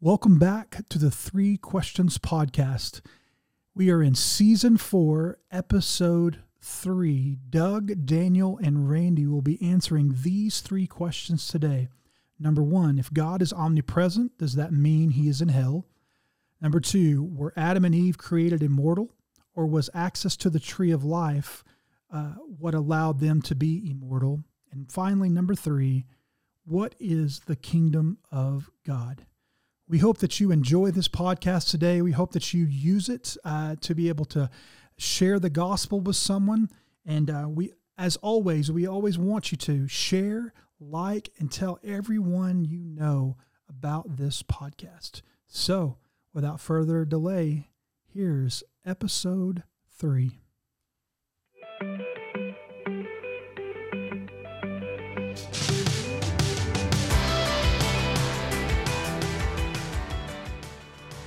Welcome back to the Three Questions Podcast. We are in season four, episode three. Doug, Daniel, and Randy will be answering these three questions today. Number one, if God is omnipresent, does that mean he is in hell? Number two, were Adam and Eve created immortal, or was access to the tree of life uh, what allowed them to be immortal? And finally, number three, what is the kingdom of God? We hope that you enjoy this podcast today. We hope that you use it uh, to be able to share the gospel with someone. And uh, we, as always, we always want you to share, like, and tell everyone you know about this podcast. So, without further delay, here's episode three.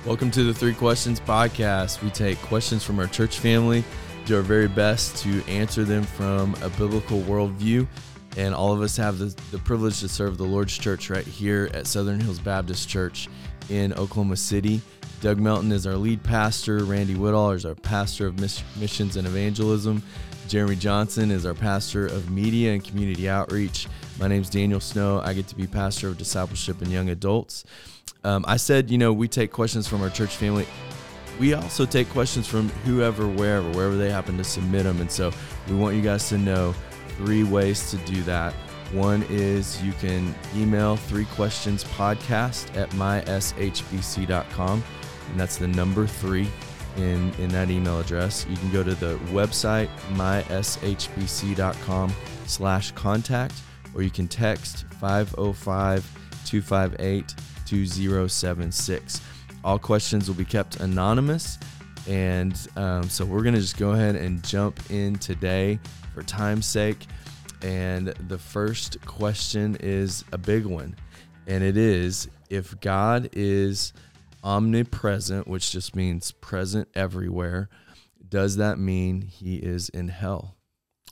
Welcome to the Three Questions Podcast. We take questions from our church family, do our very best to answer them from a biblical worldview. And all of us have the, the privilege to serve the Lord's church right here at Southern Hills Baptist Church in Oklahoma City. Doug Melton is our lead pastor, Randy Woodall is our pastor of missions and evangelism. Jeremy Johnson is our pastor of media and community outreach. My name is Daniel Snow. I get to be pastor of discipleship and young adults. Um, I said, you know, we take questions from our church family. We also take questions from whoever, wherever, wherever they happen to submit them. And so we want you guys to know three ways to do that. One is you can email three questions podcast at myshbc.com. And that's the number three in, in that email address. You can go to the website, myshbc.com slash contact, or you can text 505 258 2076. All questions will be kept anonymous. And um, so we're going to just go ahead and jump in today for time's sake. And the first question is a big one. And it is if God is omnipresent, which just means present everywhere, does that mean he is in hell?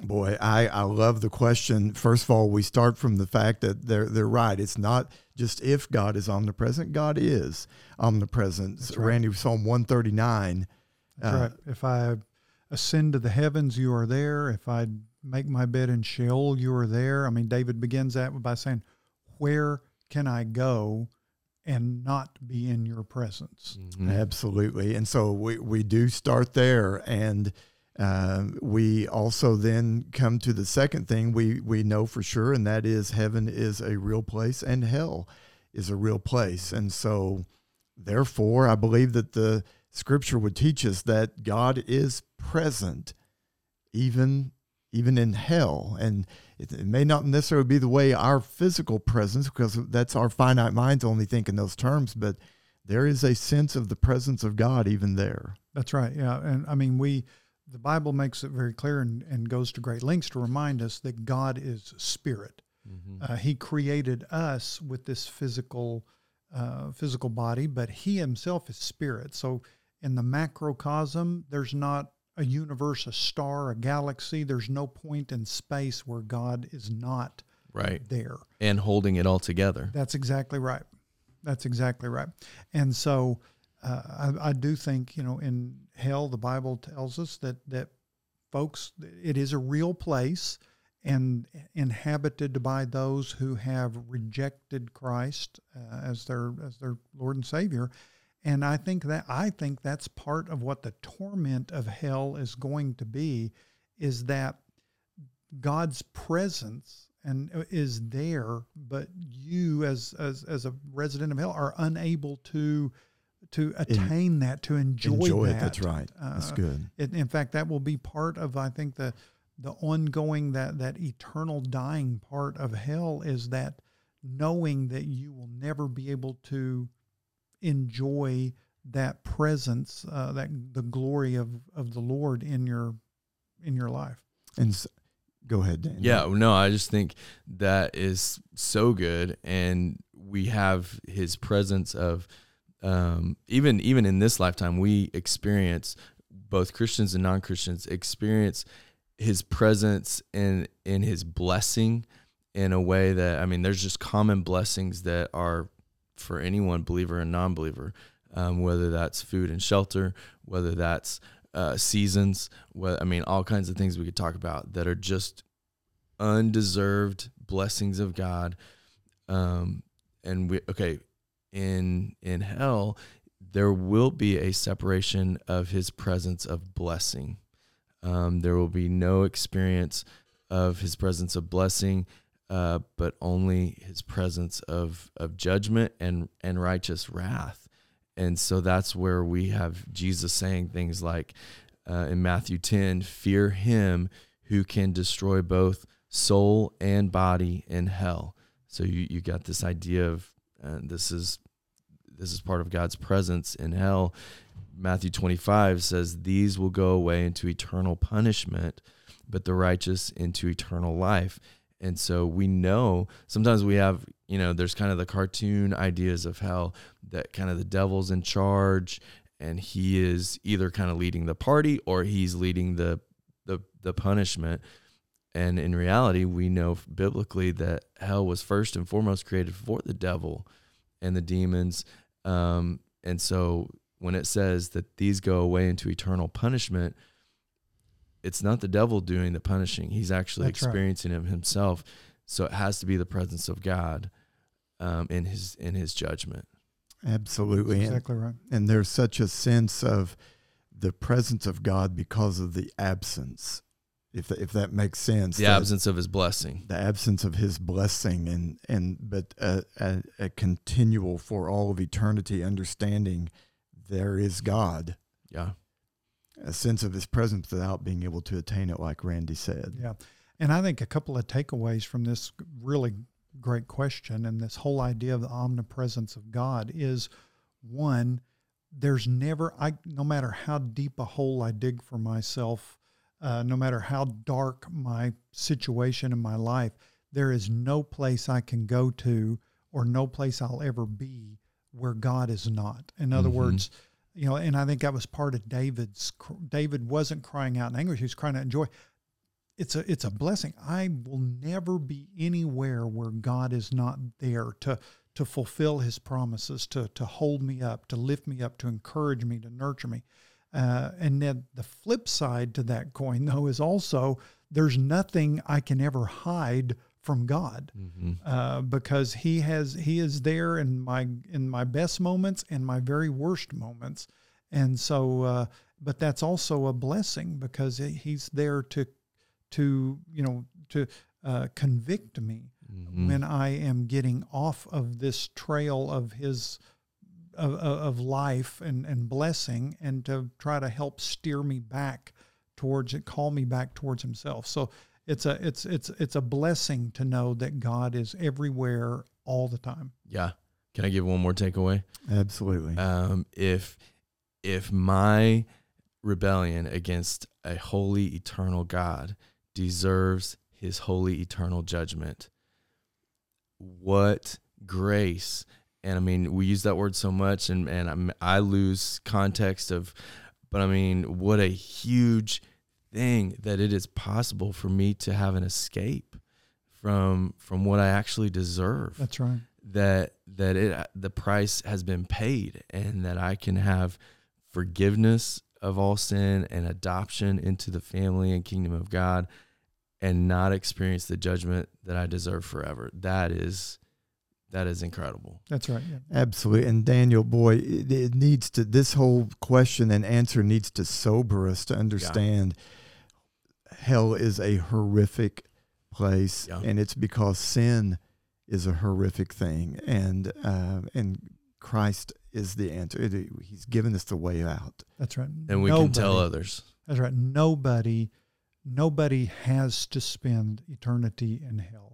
Boy, I, I love the question. First of all, we start from the fact that they're they're right. It's not just if God is omnipresent, God is omnipresent. That's right. Randy, Psalm 139. That's uh, right. If I ascend to the heavens, you are there. If I make my bed in Sheol, you are there. I mean, David begins that by saying, Where can I go and not be in your presence? Mm-hmm. Absolutely. And so we, we do start there. And uh, we also then come to the second thing we, we know for sure, and that is heaven is a real place and hell is a real place. And so, therefore, I believe that the scripture would teach us that God is present even even in hell. And it, it, may not necessarily be the way our physical presence because that's our finite minds only think in those terms but there is a sense of the presence of god even there. That's right. Yeah. And i mean we the Bible makes it very clear and, and goes to great lengths to remind us that God is spirit. Mm-hmm. Uh, he created us with this physical uh, physical body, but He Himself is spirit. So in the macrocosm, there's not a universe, a star, a galaxy. There's no point in space where God is not right there and holding it all together. That's exactly right. That's exactly right. And so uh, I, I, do think you know in hell the Bible tells us that that folks it is a real place and inhabited by those who have rejected Christ uh, as their as their Lord and Savior. And I think that I think that's part of what the torment of hell is going to be is that God's presence and uh, is there, but you as as as a resident of hell are unable to to attain in, that, to enjoy, enjoy that. It, that's right. That's uh, good. It, in fact, that will be part of I think the the ongoing that that eternal dying part of hell is that knowing that you will never be able to enjoy that presence, uh, that the glory of of the Lord in your in your life. And so, go ahead, Dan. Yeah, no, I just think that is so good, and we have His presence of um, even even in this lifetime, we experience both Christians and non Christians experience His presence and in His blessing in a way that I mean, there's just common blessings that are for anyone, believer and non-believer, um, whether that's food and shelter, whether that's uh, seasons. What I mean, all kinds of things we could talk about that are just undeserved blessings of God. Um, and we okay in in hell, there will be a separation of His presence of blessing. Um, there will be no experience of His presence of blessing. Uh, but only his presence of, of judgment and, and righteous wrath. And so that's where we have Jesus saying things like uh, in Matthew 10 fear him who can destroy both soul and body in hell. So you, you got this idea of uh, this is this is part of God's presence in hell. Matthew 25 says these will go away into eternal punishment, but the righteous into eternal life. And so we know sometimes we have, you know, there's kind of the cartoon ideas of hell that kind of the devil's in charge and he is either kind of leading the party or he's leading the the the punishment. And in reality, we know biblically that hell was first and foremost created for the devil and the demons. Um, and so when it says that these go away into eternal punishment, it's not the devil doing the punishing. He's actually That's right. experiencing it himself. So it has to be the presence of God um, in his in his judgment. Absolutely. And, exactly right. and there's such a sense of the presence of God because of the absence, if that, if that makes sense. The that- absence of his blessing. the absence of his blessing and and but a, a, a continual for all of eternity understanding there is God, Yeah. a sense of his presence without being able to attain it, like Randy said. Yeah. And I think a couple of takeaways from this really great question and this whole idea of the omnipresence of God is one, there's never, I no matter how deep a hole I dig for myself, uh, no matter how dark my situation in my life, there is no place I can go to or no place I'll ever be where God is not. In other Mhm. words, you know, and I think that was part of David's. David wasn't crying out in anguish; he was crying out in joy it's a it's a blessing. I will never be anywhere where God is not there to to fulfill His promises, to to hold me up, to lift me up, to encourage me, to nurture me. Uh, and then the flip side to that coin, though, is also there's nothing I can ever hide from God Mm-hmm. uh, because He has He is there in my in my best moments and my very worst moments, and so. Uh, but that's also a blessing because He's there to to you know to uh, convict me Mm-hmm. when I am getting off of this trail of His of, of of life and and blessing, and to try to help steer me back towards it, call me back towards Himself. So it's a it's it's it's a blessing to know that God is everywhere all the time. Yeah. Can I give one more takeaway? Absolutely. um, if if my rebellion against a holy eternal God deserves his holy eternal judgment, what grace and I mean we use that word so much and and I'm, I lose context of but I mean what a huge thing that it is possible for me to have an escape from from what I actually deserve That's right. that that it the price has been paid and that I can have forgiveness of all sin and adoption into the family and kingdom of God and not experience the judgment that I deserve forever. That is that is incredible. That's right. Yeah. Absolutely. And Daniel, boy, it, it needs to, this whole question and answer needs to sober us to understand hell is a horrific place. Yeah. And it's because sin is a horrific thing. And, uh, and Christ is the answer. It- he's given us the way out. That's right. And we can tell others. That's right. Nobody, nobody has to spend eternity in hell.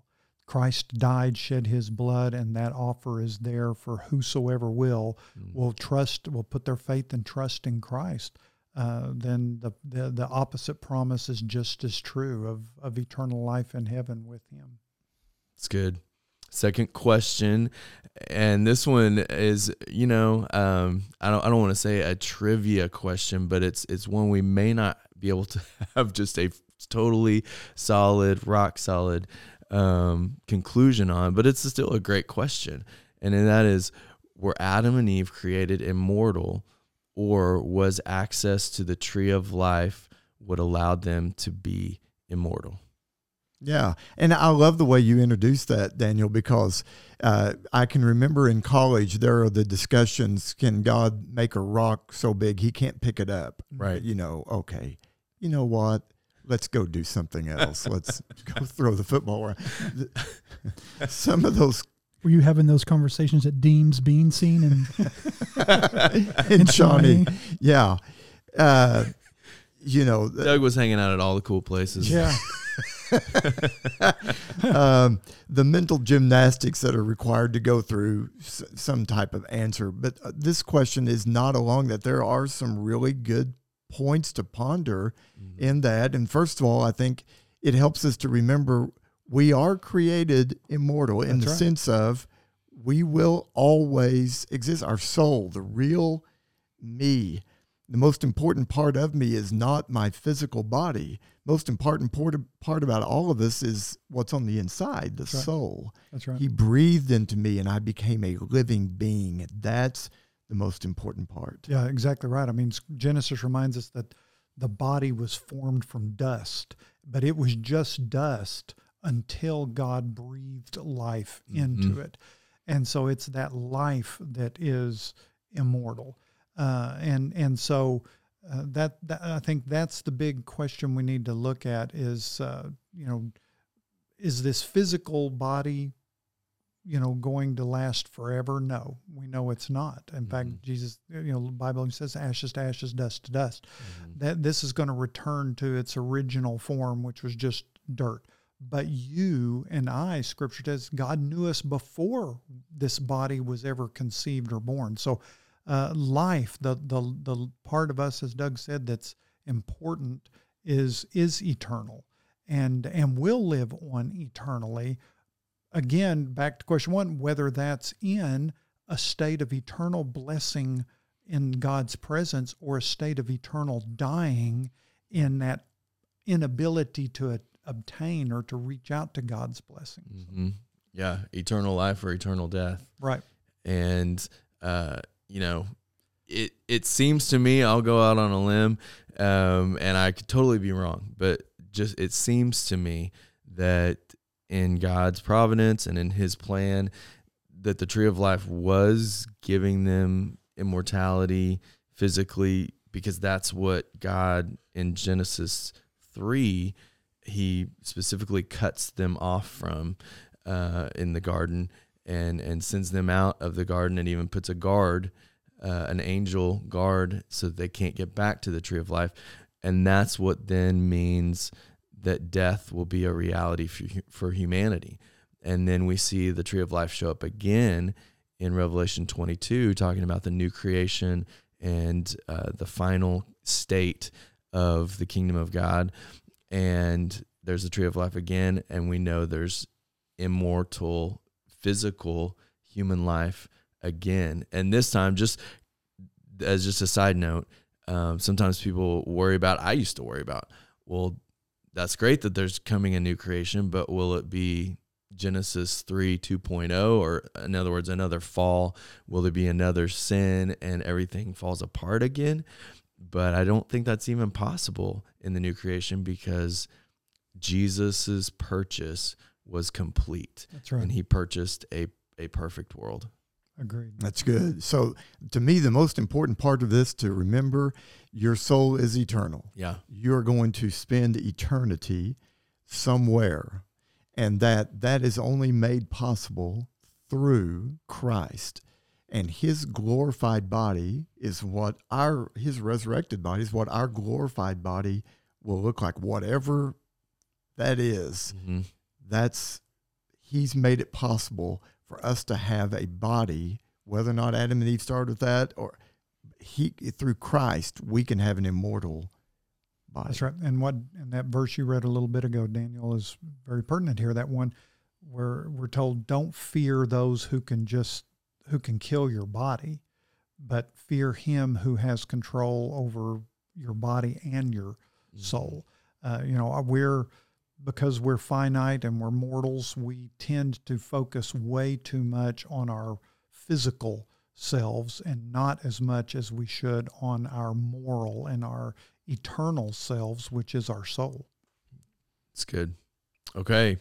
Christ died, shed his blood, and that offer is there for whosoever will Mm. will trust, will put their faith and trust in Christ. Uh, then the, the the opposite promise is just as true of of eternal life in heaven with Him. It's good. Second question, and this one is, you know, um, I don't, I don't want to say a trivia question, but it's, it's one we may not be able to have just a totally solid, rock solid um, conclusion on, but it's still a great question, and that is, were Adam and Eve created immortal, or was access to the tree of life what allowed them to be immortal? Yeah. And I love the way you introduced that, Daniel, because uh, I can remember in college there are the discussions can God make a rock so big he can't pick it up? Right. You know, okay. You know what? Let's go do something else. Let's go throw the football around. Some of those Were you having those conversations at Dean's Bean Scene and in Shawnee, yeah. Uh, you know, Doug was hanging out at all the cool places. yeah, um, the mental gymnastics that are required to go through s- some type of answer. But uh, this question is not along that. There are some really good points to ponder Mhm. in that. And first of all, I think it helps us to remember we are created immortal in That's the right. sense of we will always exist. Our soul, the real me, the most important part of me is not my physical body. Most important part, about all of us is what's on the inside, the That's right. soul. that's right. He breathed into me and I became a living being. That's the most important part. Yeah, exactly right. I mean, Genesis reminds us that the body was formed from dust, but it was just dust until God breathed life into Mhm. it. And so it's that life that is immortal. Uh, and and so uh, that, that I think that's the big question we need to look at is uh, you know is this physical body you know going to last forever? No we know it's not. In fact Mhm. jesus you know bible says ashes to ashes dust to dust. Mhm. that this is going to return to its original form which was just dirt. But you and i scripture says god knew us before this body was ever conceived or born. So uh, life the, the the part of us as doug said that's important is is eternal. And and will live on eternally again back to question one whether that's in a state of eternal blessing in god's presence or a state of eternal dying in that inability to obtain or to reach out to god's blessings Mhm. Yeah, eternal life or eternal death. right and uh, you know, it it seems to me I'll go out on a limb, um, and I could totally be wrong, but just it seems to me that in God's providence and in His plan, that the tree of life was giving them immortality physically because that's what God in Genesis three he specifically cuts them off from uh, in the garden and and sends them out of the garden and even puts a guard uh, an angel guard so they can't get back to the tree of life. And that's what then means that death will be a reality for, for humanity. And then we see the tree of life show up again in revelation 22 talking about the new creation and uh, the final state of the kingdom of god. And there's the tree of life again and we know there's immortal physical human life again. And this time just as just a side note um, sometimes people worry about i used to worry about well that's great that there's coming a new creation but will it be genesis 3 2.0 or in other words another fall? Will there be another sin and everything falls apart again? But i don't think that's even possible in the new creation because jesus's purchase was complete. That's right. And he purchased a, a perfect world. Agreed That's good. So, to me, the most important part of this to remember your soul is eternal. Yeah. You're going to spend eternity somewhere, and that that is only made possible through Christ. And his glorified body is what our his resurrected body is what our glorified body will look like. Whatever that is, hmm that's he's made it possible for us to have a body whether or not adam and eve started with that or he through christ we can have an immortal body That's right. And what and that verse you read a little bit ago, Daniel, is very pertinent here. That one where we're told, "Don't fear those who can just who can kill your body, but fear Him who has control over your body and your Mm-hmm. soul." Uh, you know, we're because we're finite and we're mortals, we tend to focus way too much on our physical selves and not as much as we should on our moral and our eternal selves, which is our soul. It's good. Okay.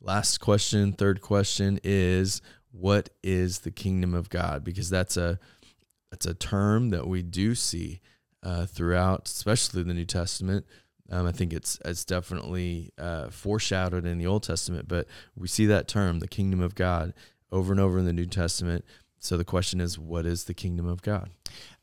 Last question, third question is what is the kingdom of God? Because that's a that's a term that we do see uh, throughout, especially the New Testament. Um, I think it's it's definitely uh, foreshadowed in the Old Testament, but we see that term, the kingdom of God, over and over in the New Testament. So the question is, what is the kingdom of God?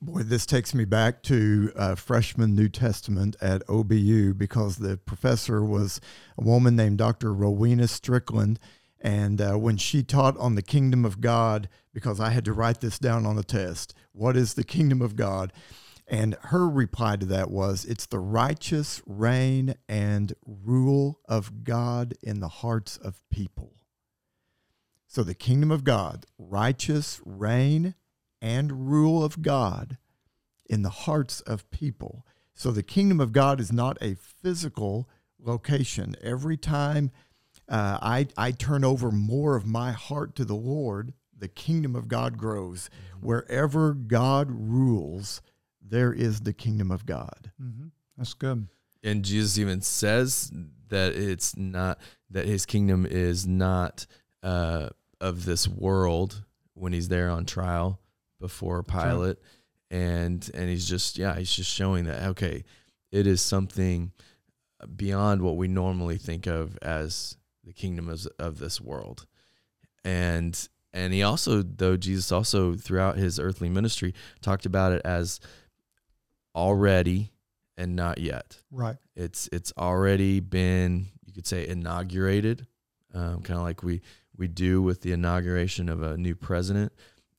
Boy, this takes me back to uh, freshman New Testament at OBU because the professor was a woman named Dr. Rowena Strickland. And uh, when she taught on the kingdom of God, because I had to write this down on the test, what is the kingdom of God? And her reply to that was it's the righteous reign and rule of God in the hearts of people. So the kingdom of God, righteous reign and rule of God in the hearts of people. So the kingdom of God is not a physical location. Every time uh, I, I turn over more of my heart to the Lord, the kingdom of God grows. Mm-hmm. Wherever God rules, there is the kingdom of God. Mm-hmm. That's good. And Jesus even says that it's not that his kingdom is not uh, of this world when he's there on trial before Pilate, and and he's just yeah he's just showing that okay, it is something beyond what we normally think of as the kingdom of, of this world, and and he also though Jesus also throughout his earthly ministry talked about it as already and not yet. Right. It's it's already been you could say inaugurated, um, kind of like we we do with the inauguration of a new president,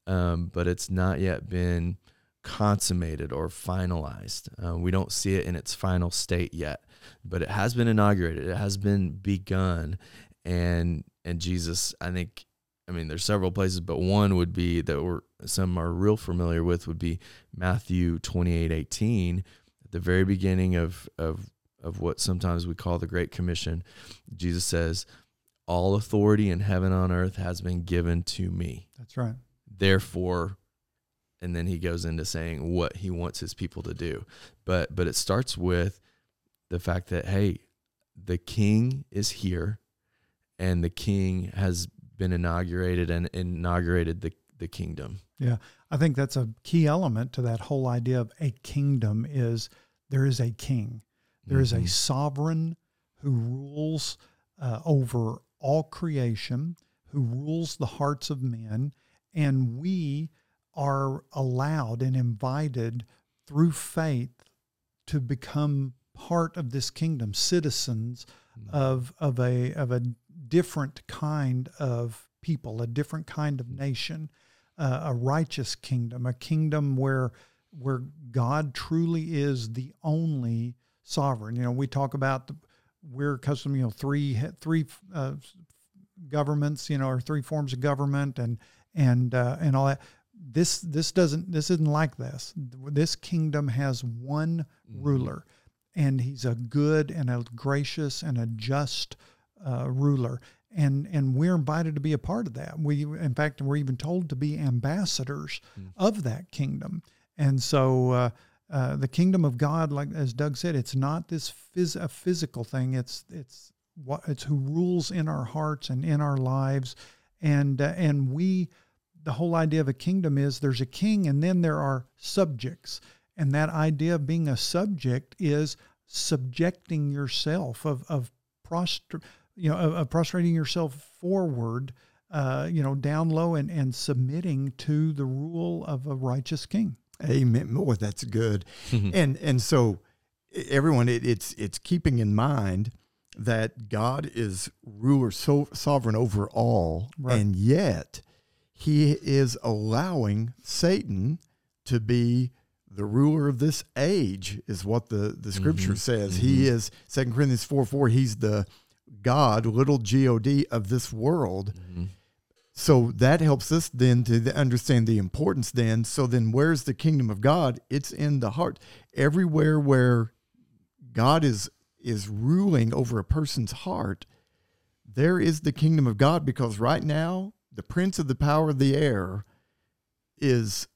um, but it's not yet been consummated or finalized. Uh, we don't see it in its final state yet, but it has been inaugurated. It has been begun, and and Jesus, I think. I mean, there's several places, but one would be that we're some are real familiar with would be Matthew 28, 18, at the very beginning of of of what sometimes we call the Great Commission. Jesus says, All authority in heaven on earth has been given to me. That's right. Therefore, and then he goes into saying what he wants his people to do. But but it starts with the fact that hey, the king is here and the king has been inaugurated and inaugurated the the kingdom. Yeah. I think that's a key element to that whole idea of a kingdom is there is a king. There is mm-hmm. a sovereign who rules uh, over all creation, who rules the hearts of men, and we are allowed and invited through faith to become part of this kingdom, citizens mm-hmm. of of a of a different kind of people, a different kind of nation, uh, a righteous kingdom, a kingdom where where God truly is the only sovereign. You know, we talk about the, we're accustomed, you know, three three uh, governments, you know, or three forms of government, and and uh, and all that. This this doesn't this isn't like this. This kingdom has one mm-hmm. ruler, and he's a good and a gracious and a just uh, ruler, and and we're invited to be a part of that. We in fact we're even told to be ambassadors mm. of that kingdom, and so. Uh, uh, the kingdom of God, like as Doug said, it's not this phys- a physical thing. It's it's what it's who rules in our hearts and in our lives, and uh, and we, the whole idea of a kingdom is there's a king and then there are subjects, and that idea of being a subject is subjecting yourself of of prostr- you know of, of prostrating yourself forward, uh, you know down low and and submitting to the rule of a righteous king. Amen. Boy, that's good. and and so everyone, it, it's it's keeping in mind that God is ruler, so sovereign over all, right. and yet He is allowing Satan to be the ruler of this age, is what the the Scripture mm-hmm. says. Mm-hmm. He is Second Corinthians four four. He's the God, little G O D of this world. Mm-hmm. So that helps us then to understand the importance then. So then where's the kingdom of God? It's in the heart. Everywhere where God is is ruling over a person's heart, there is the kingdom of God because right now the prince of the power of the air is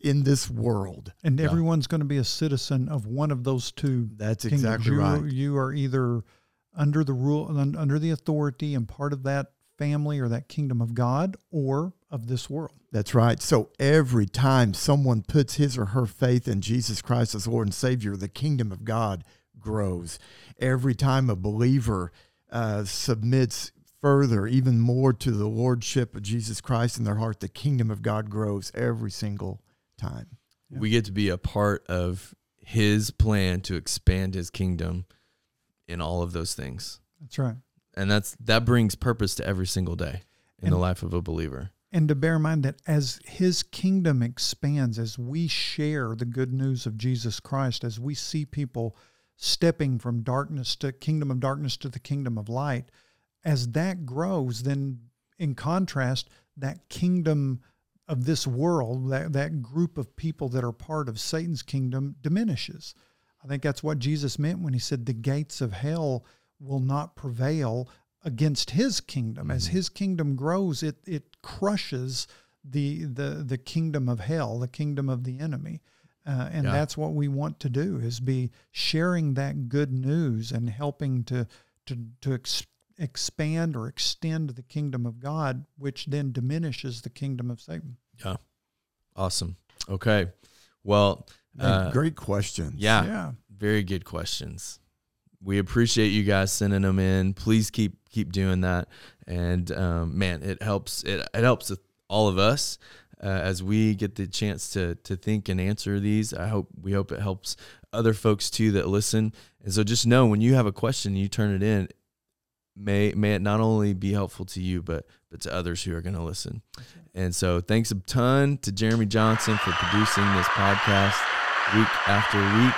in this world. And Yeah. everyone's going to be a citizen of one of those two That's kingdoms. exactly you, right. You are either under the rule, under the authority, and part of that family or that kingdom of God, or of this world. That's right. So every time someone puts his or her faith in Jesus Christ as Lord and Savior, the kingdom of God grows. Every time a believer uh, submits further, even more to the lordship of Jesus Christ in their heart, the kingdom of God grows every single time. Yeah. We get to be a part of his plan to expand his kingdom in all of those things. That's right. And that's that brings purpose to every single day in the life of a believer. And to bear in mind that as his kingdom expands, as we share the good news of Jesus Christ, as we see people stepping from darkness to kingdom of darkness to the kingdom of light, as that grows, then in contrast, that kingdom of this world, that, that group of people that are part of Satan's kingdom diminishes. I think that's what Jesus meant when he said the gates of hell will not prevail against his kingdom. As Mhm. his kingdom grows, it it crushes the the the kingdom of hell, the kingdom of the enemy. Uh, and Yeah. that's what we want to do is be sharing that good news and helping to to to ex- expand or extend the kingdom of God, which then diminishes the kingdom of Satan. Yeah. Awesome. Okay. Well, uh, great questions. yeah, yeah. very good questions. We appreciate you guys sending them in. Please keep keep doing that. And um, man, it helps. It it helps all of us uh, as we get the chance to to think and answer these. I hope we hope it helps other folks too that listen. And so just know when you have a question, you turn it in. May may it not only be helpful to you, but but to others who are going to listen. And so thanks a ton to Jeremy Johnson for producing this podcast week after week.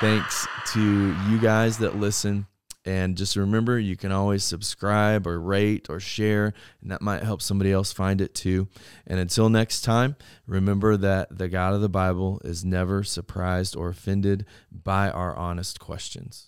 Thanks to you guys that listen. And just remember, you can always subscribe or rate or share, and that might help somebody else find it too. And until next time, remember that the God of the Bible is never surprised or offended by our honest questions.